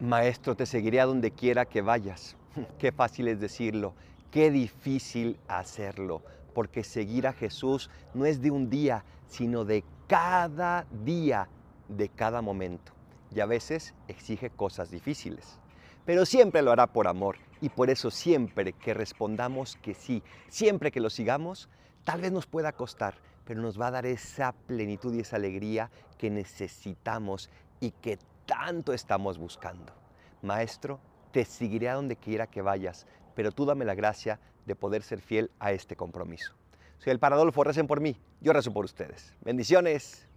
Maestro, te seguiré a donde quiera que vayas. Qué fácil es decirlo, qué difícil hacerlo, porque seguir a Jesús no es de un día, sino de cada día, de cada momento. Y a veces exige cosas difíciles. Pero siempre lo hará por amor. Y por eso siempre que respondamos que sí, siempre que lo sigamos, tal vez nos pueda costar, pero nos va a dar esa plenitud y esa alegría que necesitamos y que tanto estamos buscando. Maestro, te seguiré a donde quiera que vayas, pero tú dame la gracia de poder ser fiel a este compromiso. Soy el Paradolfo, recen por mí, yo rezo por ustedes. Bendiciones.